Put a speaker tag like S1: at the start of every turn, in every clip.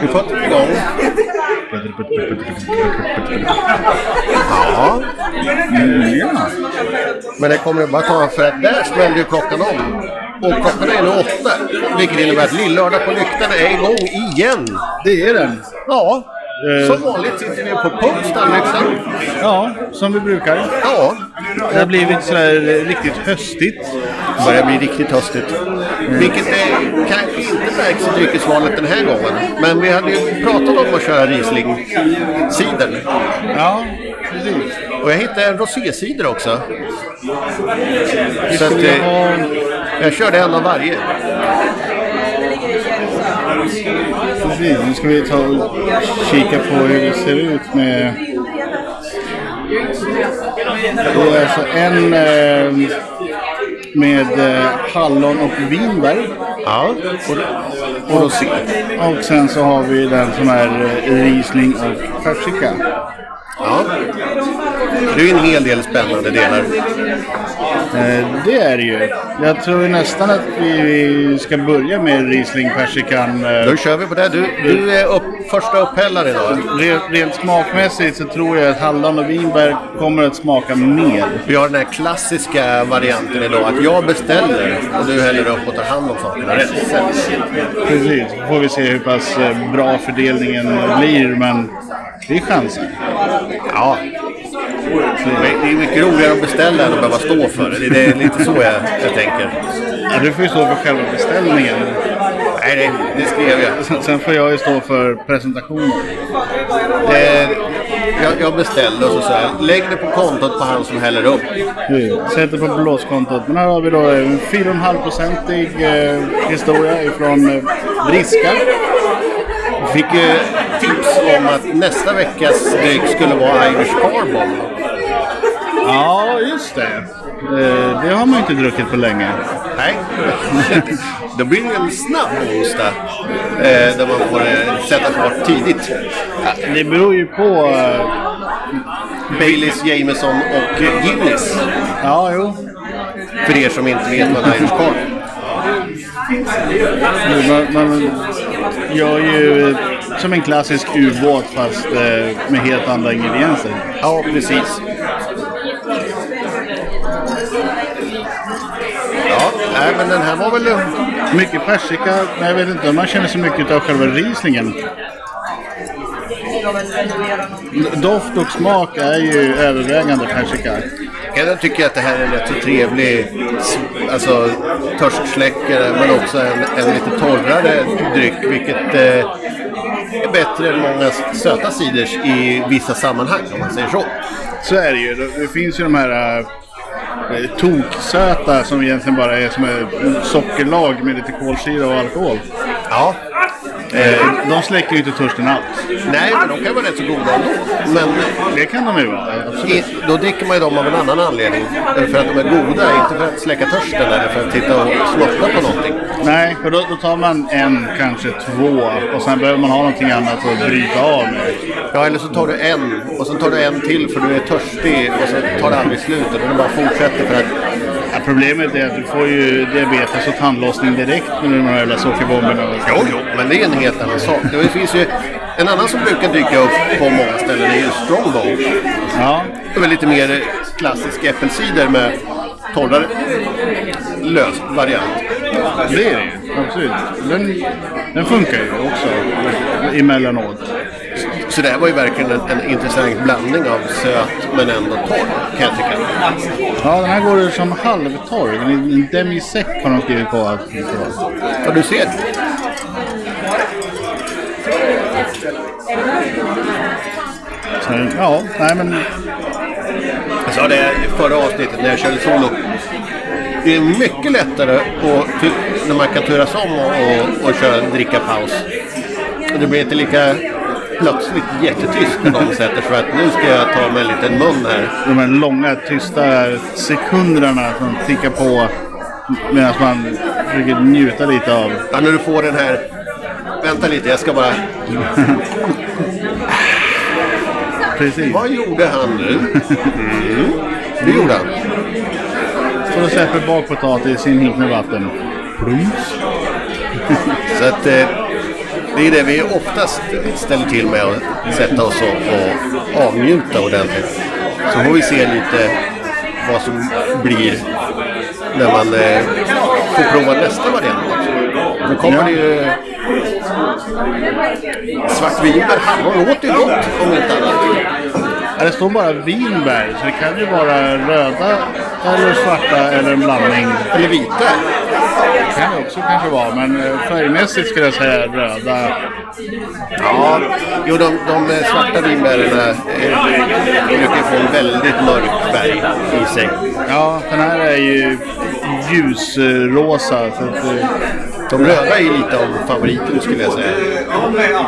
S1: Vi får igång. Ja. Men det kommer bara ta för att där smällde ju klockan om. Och klockan är nu åtta. Vilket innebär att Lillördag på Nykterna är igång igen.
S2: Det är den.
S1: Ja.
S2: Eh.
S1: Som vanligt sitter vi på pub Stallnyksan.
S2: Ja, som vi brukar.
S1: Ja.
S2: Det har blivit sådär riktigt höstigt.
S1: Det börjar bli riktigt höstigt. Vilket är, kanske inte märks i dryckesvalet den här gången. Men vi hade ju pratat om att köra Riesling-cider.
S2: Ja, precis.
S1: Och jag hittade en rosécider också. Så att, eh, jag körde en av varje.
S2: Precis, nu ska vi ta och kika på hur det ser ut med... Det är alltså en eh, med eh, hallon och vinbär.
S1: Ja. Och, och.
S2: Och sen så har vi den som är eh, Riesling och persika.
S1: Ja. Det är en hel del spännande delar.
S2: Eh, det är det ju. Jag tror nästan att vi ska börja med Riesling persikan. Eh,
S1: Då kör vi på det. Du, du är upp, första upphällare idag.
S2: Rent, rent smakmässigt så tror jag att hallon och vinbär kommer att smaka mer.
S1: Vi har den här klassiska varianten idag. Att jag beställer och du häller upp och tar hand om sakerna rätt sätt.
S2: Precis, så får vi se hur pass eh, bra fördelningen blir. Men det är chansen.
S1: Ja. Det är mycket roligare att beställa än att behöva stå för det. Det är lite så jag, jag tänker.
S2: Ja, du får ju stå för själva beställningen.
S1: Nej, det, det skrev jag.
S2: Sen, sen får jag ju stå för presentationen.
S1: Eh, jag, jag beställde och så sa jag, lägg det på kontot på han som häller upp.
S2: Du, Sätter på blåskontot. Men här har vi då en 4,5-procentig eh, historia ifrån eh, Briska.
S1: Fick ju tips om att nästa veckas dryck skulle vara Irish Carbon.
S2: Ja, just det. Eh, det har man inte druckit på länge.
S1: Nej, då blir det en snabb onsdag. Eh, där man får eh, sätta fart tidigt.
S2: Det beror ju på...
S1: Baileys, Jameson och Guinness.
S2: Ja, jo.
S1: För er som inte vet vad en Irish Carbon
S2: Man, man gör ju som en klassisk ubåt fast med helt andra ingredienser.
S1: Ja, precis. Ja, nej, men den här var väl...
S2: Mycket persika, men jag vet inte om man känner så mycket av själva rislingen. Doft och smak är ju övervägande persika.
S1: Jag tycker att det här är en rätt så trevlig alltså, törstsläckare men också en, en lite torrare dryck vilket eh, är bättre än många söta ciders i vissa sammanhang om man säger så.
S2: Så är det ju. Det finns ju de här äh, toksöta som egentligen bara är som sockerlag med lite kolsyra och alkohol.
S1: Ja.
S2: Eh, de släcker ju inte törsten alls.
S1: Nej, men de kan vara rätt så goda ändå. Men
S2: Det kan de ju vara, absolut.
S1: i, då dricker man ju dem av en annan anledning. För att de är goda, inte för att släcka törsten eller för att titta och smutta på någonting.
S2: Nej, för då, då tar man en, kanske två och sen behöver man ha någonting annat att bryta av med.
S1: Ja, eller så tar du en och sen tar du en till för du är törstig och så tar det aldrig slut. Och du bara fortsätter för att
S2: Ja, problemet är att du får ju diabetes och tandlossning direkt med de här jävla sockerbomberna.
S1: Jo, jo, men det är en helt annan sak. Det finns ju en annan som brukar dyka upp på många ställen är ju Strongbow.
S2: Ja,
S1: Det är väl lite mer klassisk äppelcider med torrare lös variant.
S2: det är det ju. Absolut. Den, den funkar ju också emellanåt.
S1: Så det här var ju verkligen en, en intressant blandning av söt men ändå torr, kan jag tycka.
S2: Ja, den här går som halvtorr. En, en demisec har de skrivit på att det ska vara.
S1: Ja, du ser.
S2: Så, ja, nej men
S1: Jag sa det i förra avsnittet när jag körde solo. Det är mycket lättare när man kan turas om och, och, och köra en dricka-paus. Och det blir inte lika plötsligt jättetyst när någon sätter sig att nu ska jag ta mig en liten mun här.
S2: de här långa tysta sekunderna som tickar på medan man försöker njuta lite av.
S1: Ja, när du får den här... Vänta lite, jag ska bara...
S2: Precis.
S1: Vad gjorde han nu? Mm. Det gjorde han.
S2: Så då släpper bakpotatis i en hink med vatten. Plums.
S1: Så att eh, det är det vi oftast ställer till med att sätta oss och, och avnjuta ordentligt. Så får vi se lite vad som blir när man eh, får prova nästa variant också. Nu kommer det ju svartvinbär. Det låter ju gott om inte annat.
S2: Ja, det står bara vinbär, så det kan ju vara röda eller svarta eller en blandning.
S1: Eller vita.
S2: Det kan det också kanske vara, men eh, färgmässigt skulle jag säga röda.
S1: Ja, jo de, de svarta vinbären eh, brukar få en väldigt mörk färg i sig.
S2: Ja, den här är ju ljusrosa. Så att, eh,
S1: De röda är lite av favoriten skulle jag säga.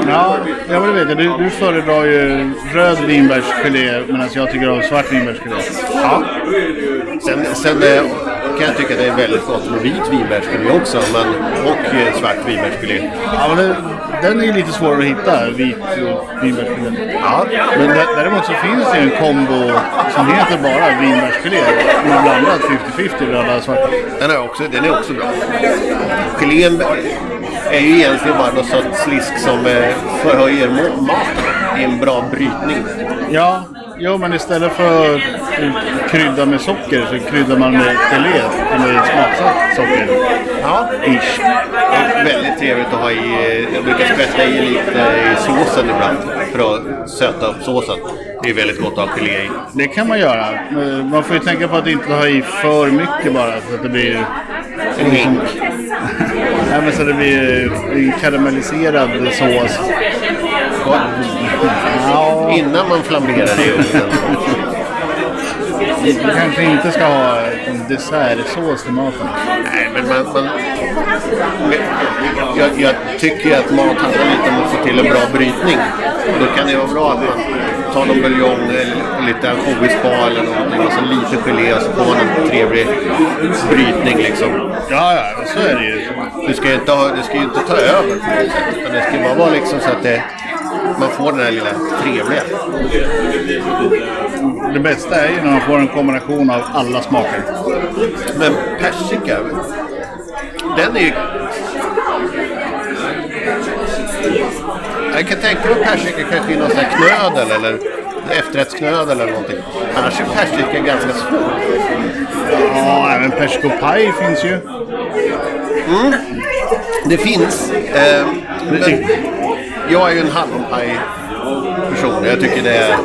S2: ja, ja, men det vet jag. Du, du föredrar ju röd vinbärsgelé medan jag tycker om svart vinbärsgelé.
S1: Ja. Sen, sen eh, kan jag tycka att det är väldigt gott med vit vinbärsgelé också. Men, och eh, svart vinbärsgelé.
S2: Ja, men det, den är ju lite svårare att hitta, vit vinbärsgelé.
S1: Ja,
S2: Men dä- däremot så finns det ju en kombo som heter bara vinbärsgelé. Med blandat 50-50 röda och svarta.
S1: den är också, den är också bra. Gelén är ju egentligen bara något sorts slisk som eh, förhöjer må- maten i en bra brytning.
S2: Ja, jo men istället för att krydda med socker så kryddar man med gelé med smaksatt socker.
S1: Ja,
S2: Ish.
S1: Och väldigt trevligt att ha i. Jag brukar skvätta i lite i såsen ibland för att söta upp såsen. Det är väldigt gott att ha gelé i.
S2: Det kan man göra. Man får ju tänka på att inte ha i för mycket bara så att det blir...
S1: En hink.
S2: Nej, men så det blir en karamelliserad sås. Ja,
S1: Innan man flamberar det i ugnen.
S2: man kanske inte ska ha en dessertsås till maten.
S1: Nej, men man... man jag, jag tycker att mat handlar lite om att få till en bra brytning. Och då kan det vara bra att man tar någon buljong eller lite ansjovispå eller någonting och så lite gelé och så får man en trevlig brytning liksom.
S2: Ja, ja, så är det ju.
S1: Du ska ju inte, ha, du ska inte ta över på något sätt. Utan det ska bara vara liksom så att det, man får den här lilla trevliga.
S2: Det bästa är ju när man får en kombination av alla smaker.
S1: Men persika, den är ju... Jag kan tänka mig persika kanske i någon sån här knödel eller efterrättsknödel eller någonting. Annars är persika ganska svårt.
S2: Ja, även persikopaj finns ju.
S1: Det finns. Eh, men jag är ju en hallonpaj-person. Jag tycker det är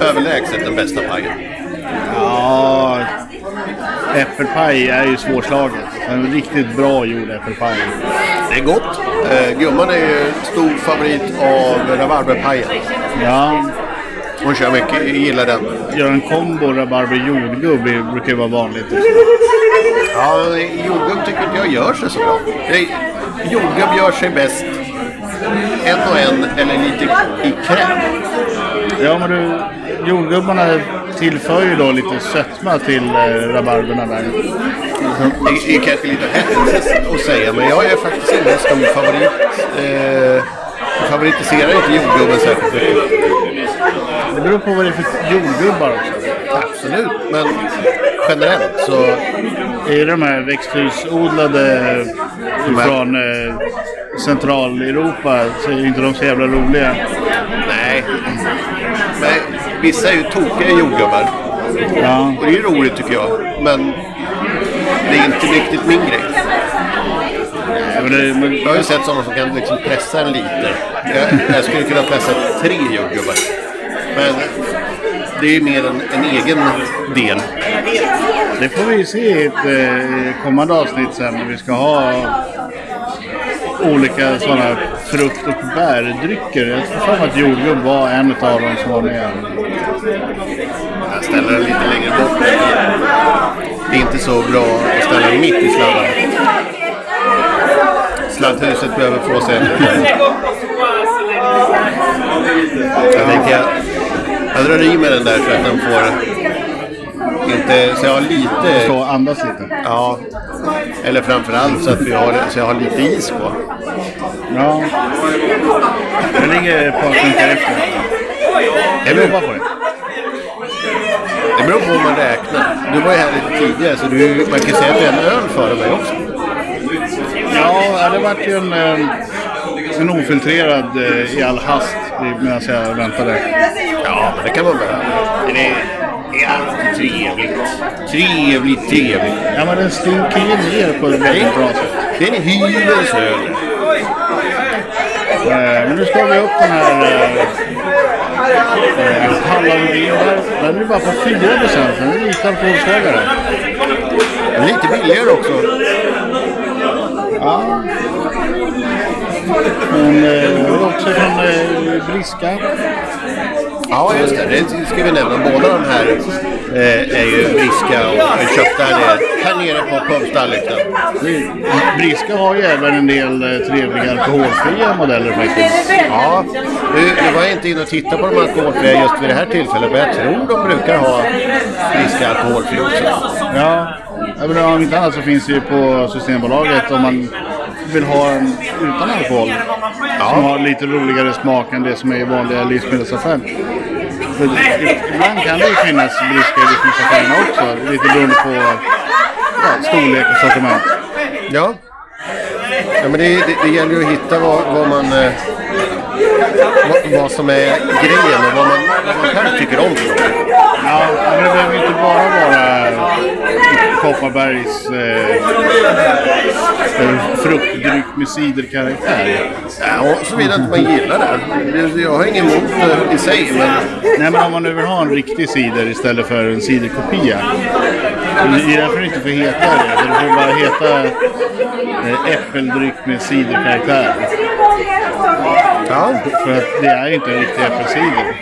S1: överlägset den bästa pajen.
S2: Ja, äppelpaj är ju svårslaget. En riktigt bra gjord äppelpaj.
S1: Det är gott. Eh, gumman är ju stor favorit av rabarberpajen.
S2: Ja,
S1: Hon kör mycket, gillar den.
S2: göra en kombo rabarber jordgubb är- brukar ju vara vanligt.
S1: Ja, jordgubb tycker inte jag gör sig så bra. Jordgubb gör sig bäst en och en eller lite i kräm.
S2: Ja, men du, jordgubbarna tillför ju då lite sötma till eh, rabarberna där.
S1: Det är kanske lite hemskt att säga, men jag är faktiskt ingen stor favorit. Eh, favoritiserar inte jordgubben särskilt mycket.
S2: Det beror på vad det är för jordgubbar också.
S1: Absolut, men generellt så...
S2: Är de här växthusodlade från eh, Centraleuropa så är inte de så jävla roliga.
S1: Nej. Men vissa är ju tokiga jordgubbar.
S2: Ja,
S1: Och det är ju roligt tycker jag. Men det är inte riktigt min grej.
S2: men det, men,
S1: Jag har ju sett sådana som kan liksom pressa en liter. Jag, jag skulle kunna pressa tre jordgubbar. Men det är mer en, en egen del.
S2: det får vi se i ett eh, kommande avsnitt sen när vi ska ha olika sådana frukt och bärdrycker. Jag tror fan att jordgubb var en av dem som var med.
S1: Jag ställer den lite längre bort. Det är inte så bra att ställa den mitt i sladden. Sladdhuset behöver få sig en... Jag tänker jag, jag drar i med den där så att den får... Inte, så jag har lite...
S2: Så andas lite.
S1: Ja. Eller framförallt så att vi har, så jag har lite is på.
S2: Ja. Jag ligger ett par punkter efter. Jag jobbar på det.
S1: Det beror på hur man räknar. Du var ju här lite tidigare så du, man kan säga att du är en öl före mig också.
S2: Ja, det vart ju en, eh, en ofiltrerad eh, i all hast medan jag väntade.
S1: Ja, men det kan man behöva. Det är, alltid trevligt. Trevligt, trevligt.
S2: Ja, men den stinker ju ner på ett väldigt bra sätt.
S1: Det är en hyvens öl.
S2: Eh, Men nu slår vi upp den här eh, eh, hallonvin. Där- Den är bara på 4 procent. Den är lite alkoholsvagare.
S1: Lite billigare också.
S2: Ja. Men eh, också från eh, Briska.
S1: Ja, just det. Det ska vi nämna. Båda de här eh, är ju friska och köpta här nere, på pubstallet.
S2: Det- Briska har ju även en del eh, trevliga alkoholfria modeller faktiskt.
S1: Ja, nu, nu var jag inte inne och tittade på de alkoholfria just vid det här tillfället, men jag tror de brukar ha friska alkoholfria också.
S2: Ja, ja, men om inte annat så finns det ju på Systembolaget om man vill ha en utan alkohol. Som har lite roligare smak än det som är i vanliga livsmedelsaffärer. För Ibland kan det ju finnas briska i livsmedelsaffärerna också. Lite beroende på ja, storlek och sortiment.
S1: Ja, ja men det, det, det gäller ju att hitta vad, vad man... Eh, vad, vad som är grejen och vad man, vad man själv tycker om.
S2: Ja, men det behöver inte bara vara Kopparbergs eh, eh, fruktdryck med ciderkaraktär.
S1: Ja, såvida inte man gillar det. Jag har ingen emot det i sig, men
S2: Nej, men om man nu vill ha en riktig cider istället för en ciderkopia. Det är därför det inte får heta det. Det får bara heta eh, äppeldryck med ciderkaraktär
S1: ja,
S2: För att det är inte en riktig äppelcider.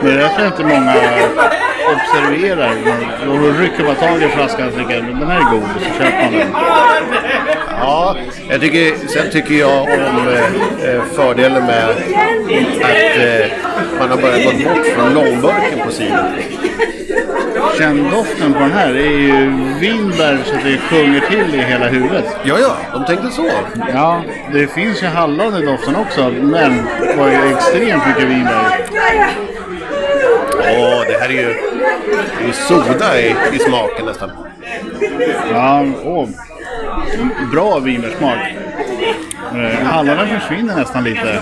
S2: Men det är därför inte många observerar. Och då rycker man tag i flaskan och tänker att den här är god och så köper man den.
S1: ja jag tycker, sen tycker jag om eh, fördelen med att eh, man har börjat gå bort från långburken på sidan.
S2: Känn doften på den här. Det är ju vinbär så att det sjunger till i hela huvudet.
S1: Ja, ja, de tänkte så.
S2: Ja, det finns ju hallon i doften också, men det var ju extremt mycket vinbär.
S1: Åh, det här är ju, det är ju soda i, i smaken nästan.
S2: Ja, åh. Bra vinbärssmak. Eh, Hallonen försvinner nästan lite.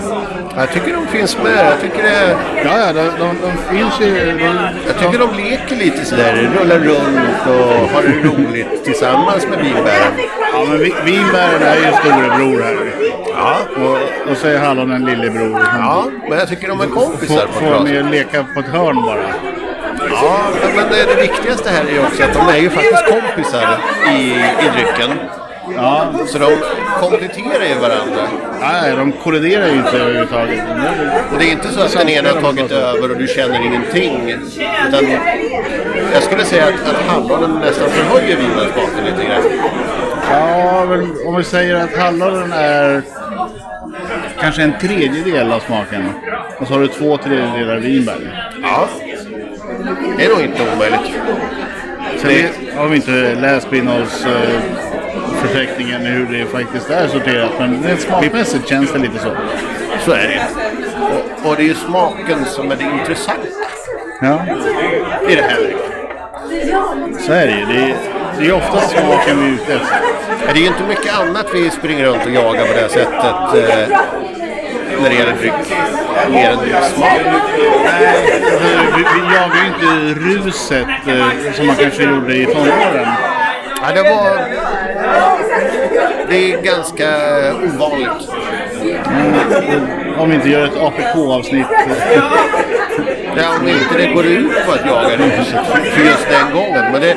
S1: Jag tycker de finns med. Jag tycker, det,
S2: Ja, ja, de, de, de finns ju... De,
S1: jag tycker de leker lite sådär, rullar runt och har det roligt tillsammans med vinbären.
S2: ja, men vi- vinbären är ju storebror här.
S1: Ja,
S2: Och, och så är hallonen lillebror.
S1: ja, men jag tycker de är kompisar
S2: Får, de ju leka på ett hörn bara.
S1: Ja, men- men det, det viktigaste här är ju också att de är ju faktiskt kompisar i, i drycken.
S2: Ja,
S1: Så de kompletterar ju varandra.
S2: nej, de kolliderar ju inte överhuvudtaget.
S1: Och det är inte så att den ena har tagit över och du känner ingenting. Utan jag skulle säga att, att hallonen nästan förhöjer vinbärssmaken lite grann.
S2: Ja, men om vi säger att hallonen är kanske en tredjedel av smaken. Och så har du två tredjedelar vinbär.
S1: Ja. Det är nog inte omöjligt.
S2: Sen har vi inte läst på innehållsförteckningen hur det faktiskt är sorterat. Men smakmässigt känns det lite så.
S1: Så är det. Och, och det är ju smaken som är det intressanta
S2: Ja,
S1: i det här.
S2: så är det ju. Det är, det är oftast smaken vi är ute efter.
S1: Det är ju inte mycket annat vi springer runt och jagar på det här sättet eh, när det gäller dryck. Mer än smak.
S2: Vi, vi jagar ju inte ruset eh, som man kanske gjorde i tonåren.
S1: Ja, det var... Det är ganska ovanligt.
S2: Om vi inte gör ett APK-avsnitt.
S1: Ja, om inte det går ut på att jaga för, för just den gången. Men det,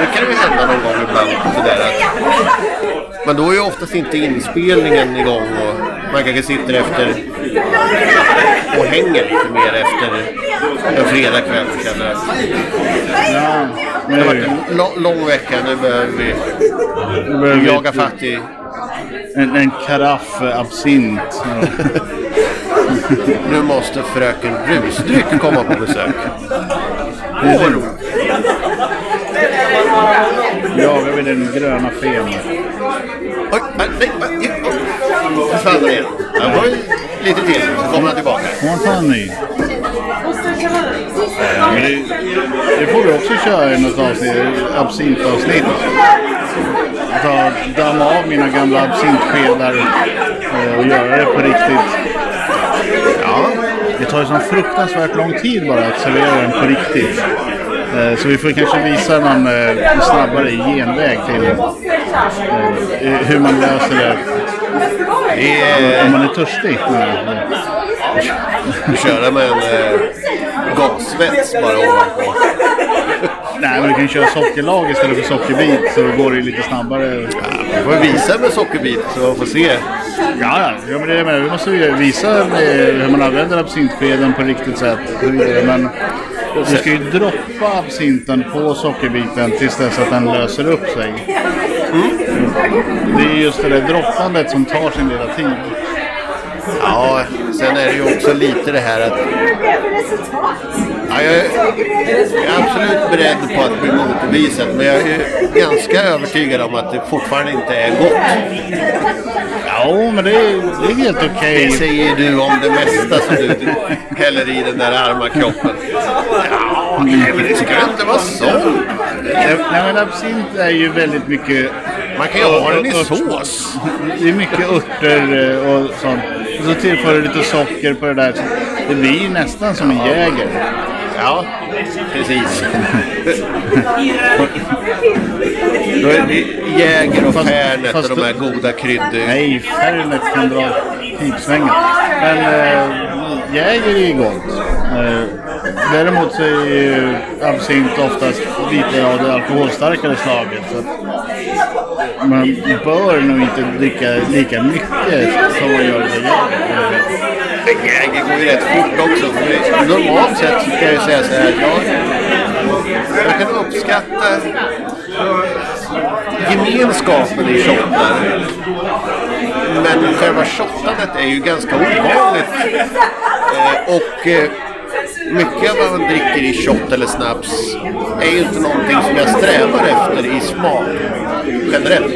S1: det kan ju hända någon gång ibland. Sådär att, men då är ju oftast inte inspelningen igång och man kanske sitter efter och hänger lite mer efter en fredagkväll känner
S2: Ja,
S1: det har varit en lång, lång vecka. Nu behöver vi
S2: vi
S1: jaga
S2: ett-
S1: fatt i...
S2: En, en karaff absint.
S1: Nu måste fröken Rusdryck komma på besök. Åh, vad roligt.
S2: Jagar vi den gröna fen.
S1: Oj, nej, nej, nej. Försvann den igen. Det var ju lite till, så kommer han tillbaka.
S2: Får man ta en ny? Men det, det får vi också köra i något avsnitt, absintavsnitt. Ta, damma av mina gamla absintskedar eh, och göra det på riktigt.
S1: Ja,
S2: Det tar ju sån fruktansvärt lång tid bara att servera den på riktigt. Eh, Så vi får kanske visa någon eh, snabbare genväg till eh, hur man löser det
S1: det är
S2: om man är törstig.
S1: köra med en gassvets bara ovanpå.
S2: Nej, men du kan köra sockerlag istället för sockerbit så då går det ju lite snabbare.
S1: Vi får visa med sockerbit så man får se.
S2: Ja, ja. ja men det är med. Vi måste ju visa hur man använder absintskeden på riktigt sätt. Men du ska ju droppa absinten på sockerbiten tills dess att den löser upp sig. Det är just det där droppandet som tar sin lilla tid.
S1: Ja, sen är det ju också lite det här att ja, jag är absolut beredd på att bli motbevisad men jag är ganska övertygad om att det fortfarande inte är gott.
S2: Ja, men det är, det är helt okej.
S1: Det säger du om det mesta som du häller i den där arma kroppen. Ja, nej, men det ska inte vara så.
S2: Nej, men absint är ju väldigt mycket...
S1: Man kan ju ha den i sås.
S2: Det är mycket örter eh, och sånt. Och så tillför du lite socker på det där. Det blir ju nästan som en Jäger.
S1: Ja, precis. Då är det Jäger och
S2: Fast-
S1: Fernet
S2: fast
S1: och de här goda kryddor.
S2: Nej, Fernet kan dra pipsvängen. Men äh, Jäger är ju gott. Eh, däremot så är ju absint oftast lite av det alkoholstarkare slaget. Så att man bör nog inte dricka lika mycket som man gör i Jäger.
S1: Jäger går ju rätt fort också. Normalt sett så ska jag säga så här att jag, jag kan uppskatta gemenskapen i shotar. Men själva shottandet är ju ganska ovanligt. Eh, och eh, mycket av vad man dricker i shot eller snaps är ju inte någonting som jag strävar efter i smak generellt.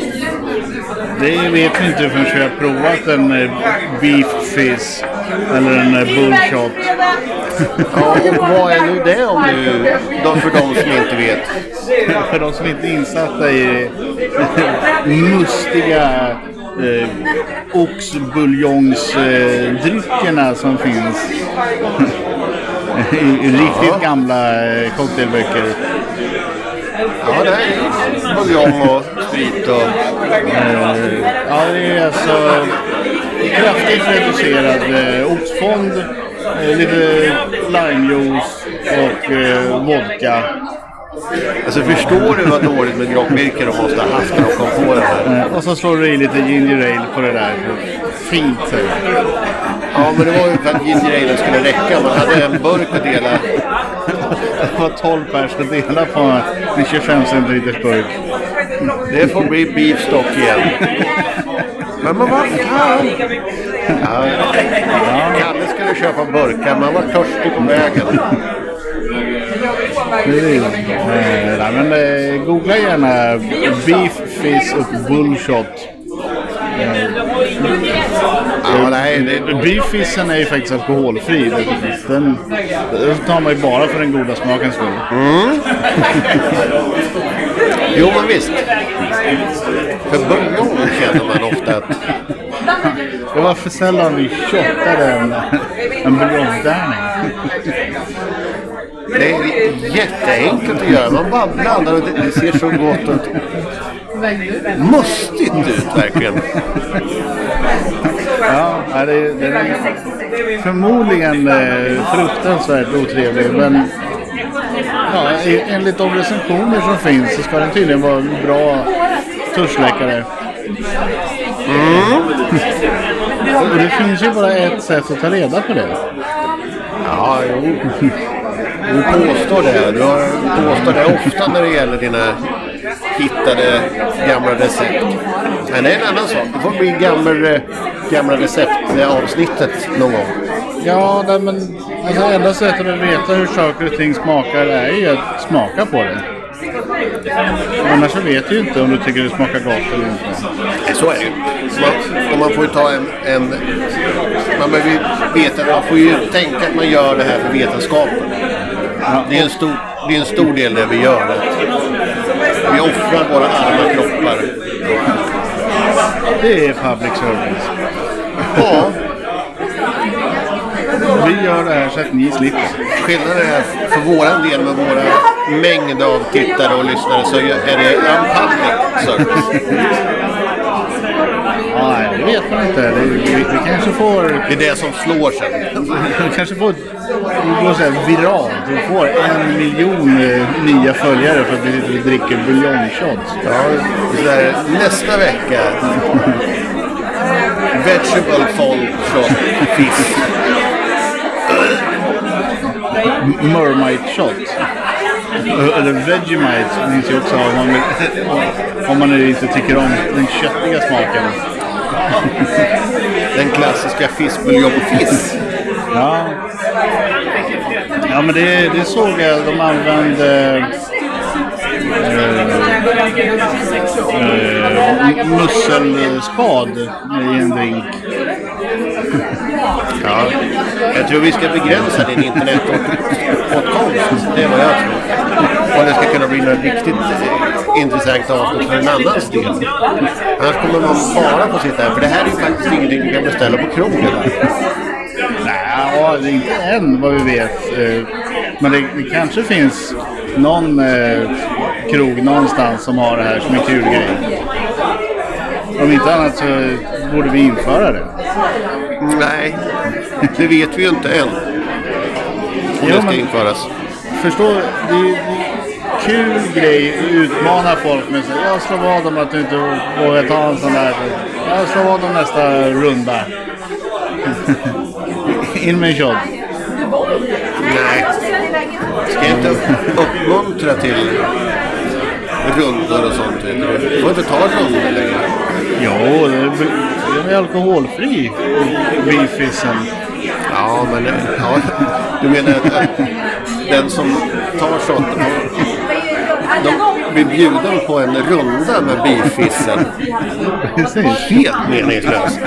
S2: Det vet vi inte förrän vi har provat en eh, beef fizz eller en eh, bullshot.
S1: Ja, och vad är nu det om du, de- för de som inte vet?
S2: För de som inte är insatta i mustiga eh, oxbuljongsdryckerna som finns riktigt gamla eh, cocktailböcker.
S1: Ja, det är buljong och sprit och...
S2: Eh, ja, det är alltså kraftigt reducerad eh, oxfond, eh, lite limejuice och eh, vodka.
S1: Alltså förstår du vad dåligt med groggvirke de måste ha haft när de kom på det här?
S2: Och så slår du i lite ginger ale på det där. Fint. så.
S1: Ja, men det var ju för att ginger ale skulle räcka. Man hade en burk att dela.
S2: Det var 12 pers att dela på en 25 centiliters burk.
S1: Det får bli beefstock igen. Men man vad fan! Ja, Kalle skulle köpa burkar, man var törstig på vägen.
S2: Eh, nej, men, eh, googla gärna Beef Fizz och Bullshot.
S1: Ja, nej, det,
S2: Beef Fizzen är ju faktiskt alkoholfri. Den, den tar man ju bara för den goda smakens skull.
S1: jo, men visst. För buljong känner man ofta att
S2: Det var för sällan vi shottade en, en buljongtärning.
S1: Det är jätteenkelt att göra. Man bara blandar och det, det ser så gott ut. Mustigt ut verkligen.
S2: Ja, det, den är förmodligen eh, fruktansvärt otrevlig. Men ja, enligt de recensioner som finns så ska den tydligen vara en bra törstsläckare. Och det finns ju bara ett sätt att ta reda på det.
S1: Ja, jo. Du påstår det. Du har påstår det ofta när det gäller dina hittade gamla recept. Men det är en annan sak. Det får bli gamla, gamla recept-avsnittet någon gång.
S2: Ja, nej, men alltså, enda sättet att veta hur saker och ting smakar är ju att smaka på det. Annars så vet du ju inte om du tycker det smakar gott eller inte.
S1: Nej, Så är det ju. Man, och man får ju ta en... en man behöver ju veta, man får ju tänka att man gör det här för vetenskapen. Det är en stor, det är en stor del det vi gör. Vi offrar våra arma kroppar.
S2: Det är public service.
S1: Ja,
S2: Vi gör det här så att ni slipper.
S1: skillnaden är för våran del med våra mängd av tittare och lyssnare så är det en public service.
S2: Nej, det vet man inte. Det, vi, vi kanske får...
S1: Det är det som slår sen.
S2: Vi kanske får... Vi får säga viralt. Vi får en miljon eh, nya följare för att vi sitter och dricker buljongshot.
S1: Ja, så där, nästa vecka. Vegetable folk fisk.
S2: Mermaid shot. Eller Vegemite finns ju också om man, vill, om man inte tycker om den köttiga smaken.
S1: Den klassiska fiskbuljongfisk.
S2: Ja. Ja men det, det såg jag. De använde eh, eh, musselspad i en drink.
S1: Ja, jag tror vi ska begränsa din internetåtkomst. Det är vad jag tror. Om det ska kunna bli något riktigt eh, intressant avsnitt för en annans del. Annars kommer man bara få sitta här. För det här är ju faktiskt ingenting du kan beställa på krogen.
S2: Nej, ja, det är inte än vad vi vet. Eh, Men det, det kanske finns någon eh, krog någonstans som har det här som en kul grej. Om inte annat så borde vi införa det.
S1: Nej, det vet vi ju inte än. Om
S2: Jo,
S1: det ska införas.
S2: Förstå, det ju kul grej att utmana folk med sig. Jag slår vad om att du inte vågar ta en sån där. Jag slår vad om nästa runda. In med en shot.
S1: Nej, ska jag inte uppmuntra till rundor och sånt. Du får inte ta rundor längre.
S2: Jo, det är, alkoholfri beefissen.
S1: Ja, men ja, du menar att, att den som tar shotten de blir bjuden på en runda med bifissen. Helt meningslöst.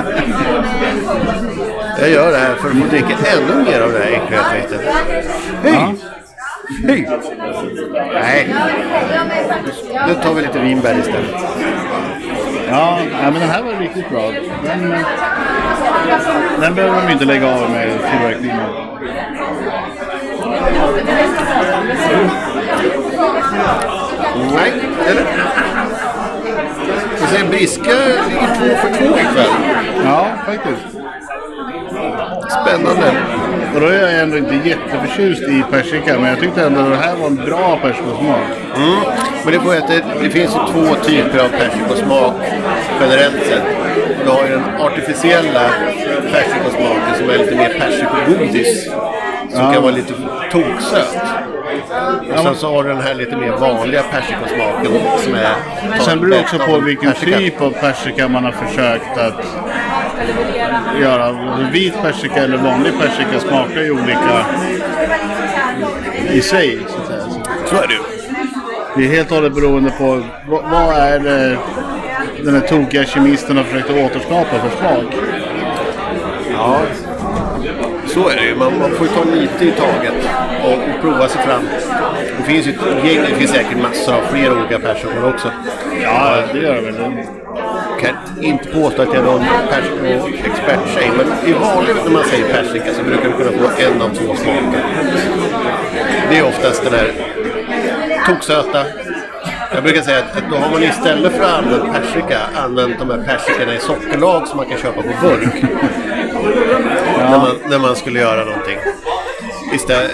S1: Jag gör det här för att få dricka ännu mer av det här äckliga fettet. Hej! Hej! Nej, nu tar vi lite vinbär istället.
S2: Ja, men den här var riktigt bra. Den, den behöver de inte lägga av med tillverkningen.
S1: Nej, eller? Vi säger Briska ligger två för två ikväll.
S2: Ja, faktiskt.
S1: Spännande.
S2: Och då är jag ändå inte jätteförtjust i persika, men jag tyckte ändå att det här var en bra persikosmak.
S1: Mm. Men det, får jag, det, det finns ju två typer av persikosmak generellt sett. Du har ju den artificiella persikosmaken som är lite mer persikogodis. Som
S2: Ja.
S1: kan vara lite toksöt. Och sen så har du den här lite mer vanliga persikosmaken som är...
S2: Sen beror det också på vilken
S1: persika.
S2: typ av persika man har försökt att göra. Vit persika eller vanlig persika smakar ju olika i sig. Så att säga. Så
S1: är det ju.
S2: Det är helt och hållet beroende på vad, vad är det den här tokiga kemisten har försökt återskapa för smak.
S1: Ja, så är det ju. Man, man får ju ta lite i taget och, och prova sig fram. Det finns ju ett gäng, det finns säkert massor av fler olika persikor också.
S2: Ja, det gör det väl.
S1: kan inte påstå att jag är någon persikoexpert-tjej, men i vanligt när man säger persika så brukar du kunna få en av två smaker. Det är oftast den här toksöta. Jag brukar säga att, att då har man istället för att använda persika använt de här persikorna i sockerlag som man kan köpa på burk. När, man, när man skulle göra någonting. Istället,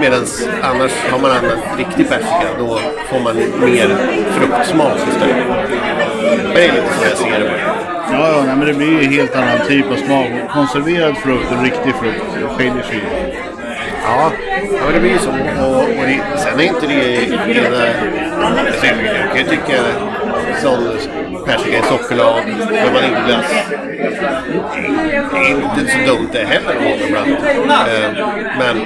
S1: medans annars har man använt riktig persika, då får man mer fruktsmak istället. Men det är lite som jag ser det.
S2: Ja, ja men det blir ju helt annan typ av smak. Konserverad frukt och riktig frukt skiljer sig.
S1: Ja, ja men det blir ju så. Och, och det, sen är inte det ena... Alltså, jag kan ju tycka sån persika i sockerlag. Det är inte så dumt det heller att ha ibland. Eh, Men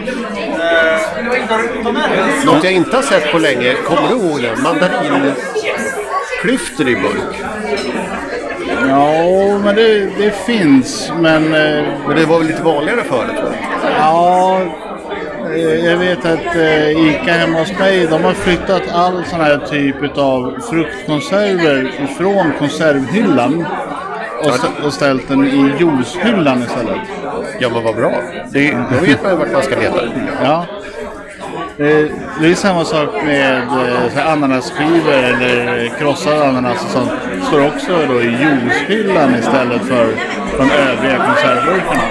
S1: något jag inte har sett på länge, kommer du ihåg det? Mandarinklyftor i burk.
S2: Ja, men det, det finns. Men eh,
S1: Men det var väl lite vanligare förut? va?
S2: ja, jag vet att eh, Ica hemma hos mig, de har flyttat all sån här typ av fruktkonserver ifrån konservhyllan och, st- och ställt den i juicehyllan istället.
S1: Ja men vad bra. Det, då vet man ju vart man ska leta.
S2: Ja. Eh, Det är samma sak med eh, ananasskivor eller krossad ananas och sånt. Står också då i juicehyllan istället för de övriga konservburkarna.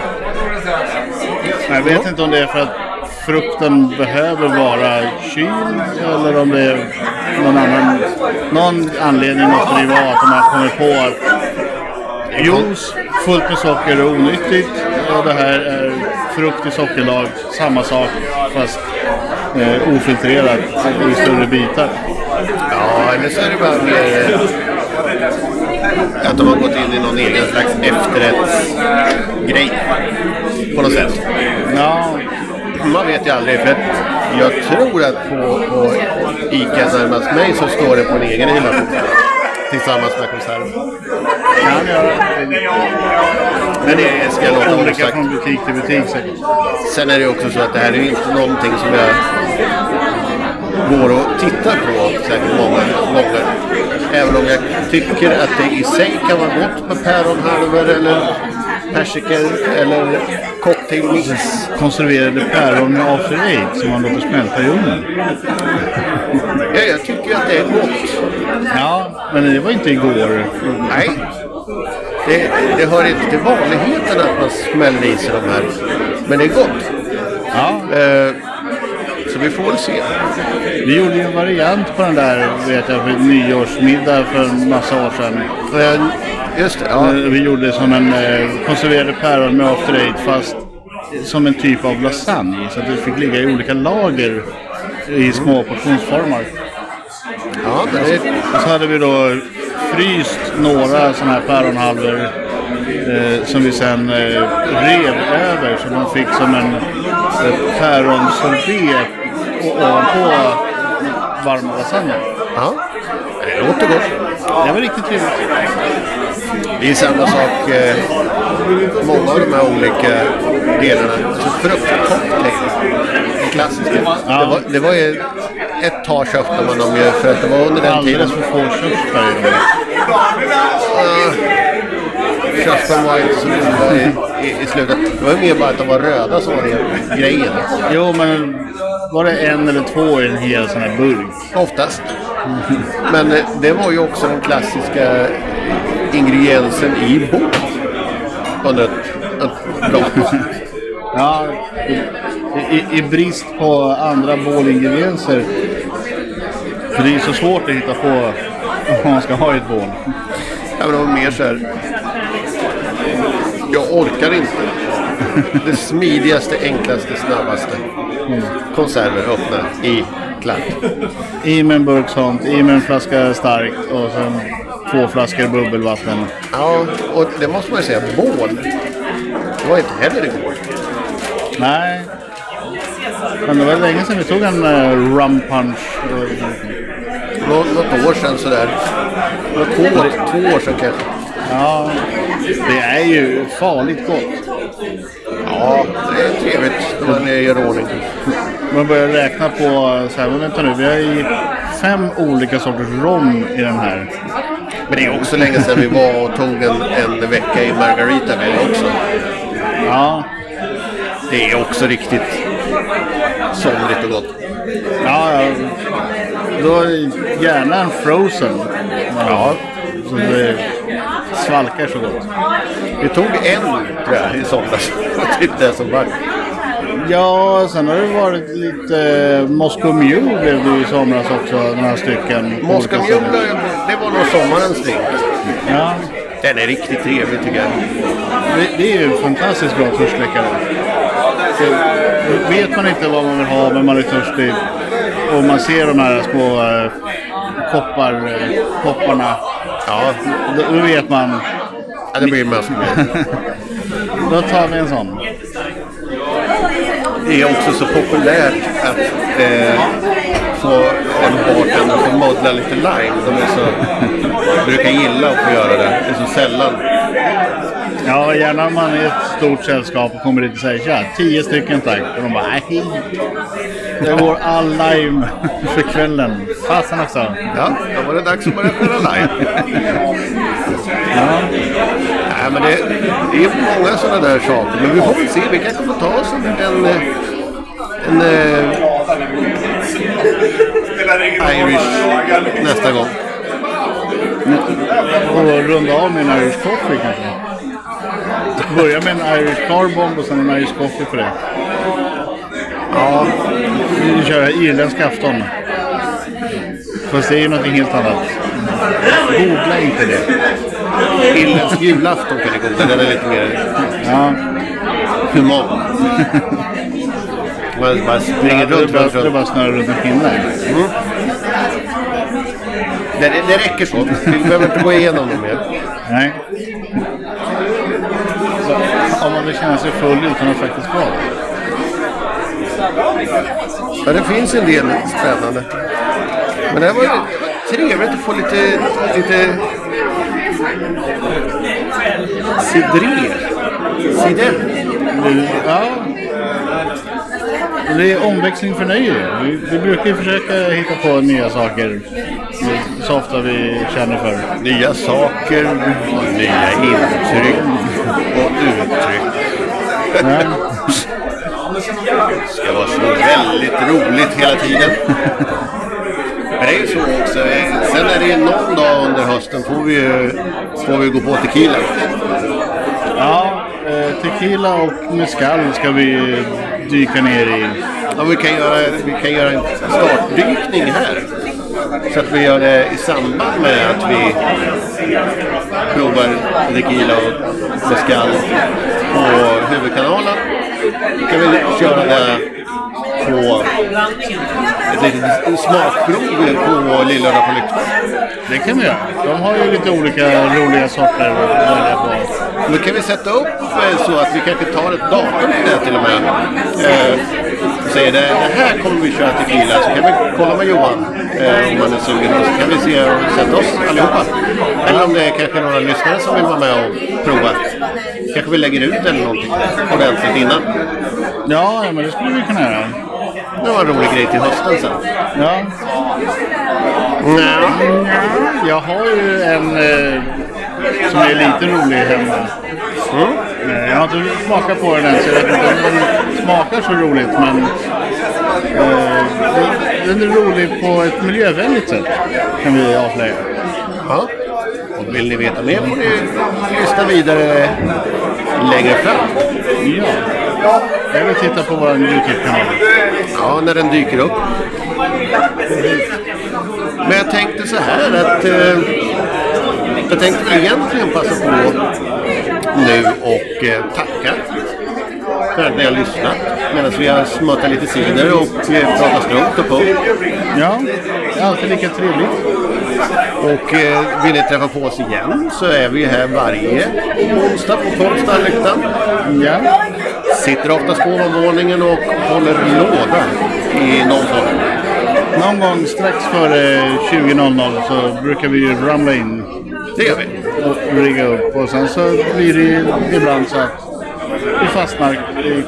S2: Jag vet inte om det är för att frukten behöver vara kyld eller om det är någon annan någon anledning måste det ju vara att de har kommit på att Juice fullt med socker är onyttigt och det här är frukt i sockerlag, samma sak fast eh, ofiltrerat i större bitar.
S1: Ja, eller så är det bara mer eh, att de har gått in i någon egen slags efterrättsgrej. På något sätt.
S2: Ja,
S1: Man vet ju aldrig för jag tror att på, på Ica närmast mig så står det på en egen hylla tillsammans med konserv.
S2: kan göra.
S1: Men det ska jag låta vara
S2: Olika från butik till butik säkert.
S1: Sen är det också så att det här är ju inte någonting som jag går och tittar på säkert många gånger. Även om jag tycker att det i sig kan vara gott med päronhalvor eller persikor eller cocktailmix.
S2: Konserverade päron med after eight som man låter smälta i ugnen.
S1: Ja, jag tycker att det är gott.
S2: Ja, men det var inte igår.
S1: Nej. Det, det hör inte till vanligheten att man smäller i sig de här. Men det är gott.
S2: Ja,
S1: Eh, vi får väl se.
S2: vi gjorde ju en variant på den där vet jag, för nyårsmiddag för en massa år sedan.
S1: Eh, just det. Ja.
S2: Eh, Vi gjorde som en eh, konserverade päron med after eight fast som en typ av lasagne. Så att det fick ligga i olika lager i små portionsformar.
S1: ja, men det,
S2: Och så hade vi då fryst några sådana här päronhalvor eh, som vi sen eh, rev över så man fick som en eh, päronsorbet ovanpå varma lasagne.
S1: ja. det låter gott.
S2: Det var riktigt trevligt.
S1: Det är samma sak, eh, många av de här olika delarna. Alltså fruktcocktail, klassiska. Det, var, det var ju ett tag köpte man dem ju för att det var under den tiden.
S2: Alldeles för få i dem.
S1: Körsbär var inte så goda i, i, i slutet. Det var ju mer bara att de var röda som var det grejen.
S2: Jo, men var det en eller två i en hel sån här burk?
S1: Oftast. Men eh, det var ju också den klassiska ingrediensen i bok. Ett bra tag.
S2: Ja, i, i, i brist på andra bålingredienser. För det är så svårt att hitta på vad man ska ha i ett bål.
S1: Ja, men det var mer så här. Jag orkar inte. Det smidigaste, enklaste, snabbaste. Konserver öppna i klack.
S2: I med en burk sånt, i med en flaska starkt och sen två flaskor bubbelvatten.
S1: Ja, och det måste man ju säga. Bål. Det var inte heller igår.
S2: Nej. Men det var länge sedan vi tog en uh, rum punch.
S1: Nå, något år sedan sådär. Två, två år sedan kanske.
S2: Ja, det är ju farligt gott.
S1: Ja, det är trevligt när man gör ordning.
S2: Man börjar räkna på så här, men vänta nu, vi har i fem olika sorters rom i den här.
S1: Men det är också länge sedan vi var och tog en, en vecka i Margaritaville också.
S2: Ja,
S1: Det är också riktigt somrigt och gott.
S2: ja, ja. Då gärna en frozen. Ja. Så det svalkar så gott.
S1: Vi tog en tror jag i somras. Typ det som var.
S2: Ja, sen har det varit lite Moscow Mule blev det i somras också, några stycken.
S1: Moscow Mule, det var nog sommarens drink.
S2: Ja,
S1: Den är riktigt trevlig tycker jag.
S2: det, det är ju en fantastiskt bra törstsläckare. Så Vet man inte vad man vill ha men man är törstig. och man ser de här små eh, koppar, eh, kopparna.
S1: Ja,
S2: Då, då vet man.
S1: Det blir mest
S2: Då tar vi en sån.
S1: Det är också så populärt att eh, få en bartender att modla lite lime. De är så, brukar gilla att få göra det. Det är så sällan.
S2: Ja, gärna om man är ett stort sällskap och kommer dit och säger tja, tio stycken tack. Och de bara nej. Det går all lime för kvällen. Fasen också.
S1: Ja, då var det dags att börja skära lime.
S2: Ja.
S1: Nej, men det, det är många sådana där saker. Men vi får väl se. Vi kanske får ta oss en, en, en, eh, Irish nästa gång.
S2: Och runda av med en Irish coffee kanske. Börja med en Irish car bomb och sen en Irish coffee på det.
S1: Ja,
S2: Vi kör irländsk afton. Fast det är ju något helt annat. Googla inte det.
S1: Irländsk julafton kan ni googla. Den är lite mer
S2: Ja,
S1: human. Man bara springer
S2: det
S1: runt, runt,
S2: det bara snurra runt en pinne.
S1: Det, det räcker så. Vi behöver inte gå igenom det mer.
S2: Nej. Så, om man vill känna sig full utan att faktiskt vara det.
S1: Ja, det finns en del spännande. Men det var ju trevligt att få lite, lite cidré. Cider.
S2: Ja. Det är omväxling för nöje. Vi, vi brukar ju försöka hitta på nya saker så ofta vi känner för.
S1: Nya saker, nya intryck och uttryck.
S2: Nej.
S1: Det ska vara så väldigt roligt hela tiden. Det är ju så också. Sen är det ju någon dag under hösten får vi ju får vi gå på tequila.
S2: Ja, eh, tequila och mezcal ska vi dyka ner i.
S1: Ja, vi, kan göra, vi kan göra en startdykning här. Så att vi gör det i samband med att vi provar tequila och mezcal på huvudkanalen. kan vi köra det på ett litet smakprov på Lillördag på Lyktan.
S2: Det kan vi göra. De har ju lite olika roliga sorter att välja på.
S1: Då kan vi sätta upp eh, så att vi kanske tar ett datum till det till och med. Eh, säger det, det här kommer vi köra tequila. Så kan vi kolla med Johan eh, om han är sugen. Så kan vi se och sätta oss allihopa. Eller om det är kanske några lyssnare som vill vara med och prova. Kanske vi lägger ut eller någonting ordentligt innan.
S2: Ja, men det skulle vi kunna göra.
S1: Det var en rolig grej till hösten sen.
S2: Ja.
S1: Ja.
S2: Jag har ju en eh, som är lite rolig hemma.
S1: Mm.
S2: Eh, Jag har inte smakat på den än så jag vet inte om den smakar så roligt men eh, den- den är rolig på ett miljövänligt sätt kan vi avslöja.
S1: Ja. Och vill ni veta mer får ni lyssna vidare längre fram.
S2: Ja. Vill titta på vår YouTube-kanal.
S1: Ja, när den dyker upp. Men jag tänkte så här att eh, jag tänkte egentligen passa på nu och eh, tacka för att ni har lyssnat medan vi har smuttat lite cider och eh, pratat strunt och pung.
S2: Ja, det är alltid lika trevligt.
S1: Och eh, vill ni träffa på oss igen så är vi här varje onsdag på Konstnärlyktan.
S2: Ja.
S1: Sitter oftast på ovanvåningen och håller låda i någon form.
S2: Någon gång strax före 20.00 så brukar vi ju ramla in
S1: Det gör vi.
S2: och rigga upp och sen så blir det ibland så att vi fastnar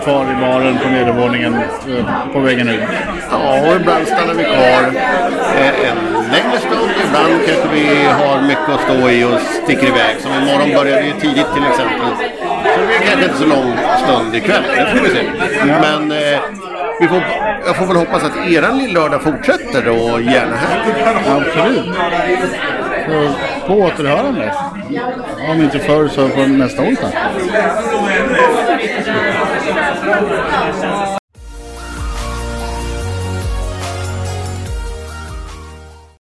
S2: kvar i baren på nedervåningen eh, på vägen ut.
S1: Ja, och ibland stannar vi kvar eh, en längre stund. Ibland kanske vi har mycket att stå i och sticker iväg. Som imorgon börjar vi tidigt till exempel. Så det blir kanske inte så lång stund ikväll. Det får vi se. Men eh, vi får, jag får väl hoppas att eran lillördag fortsätter och gärna här.
S2: Absolut. Så på återhörande. Om inte förr så på nästa onsdag.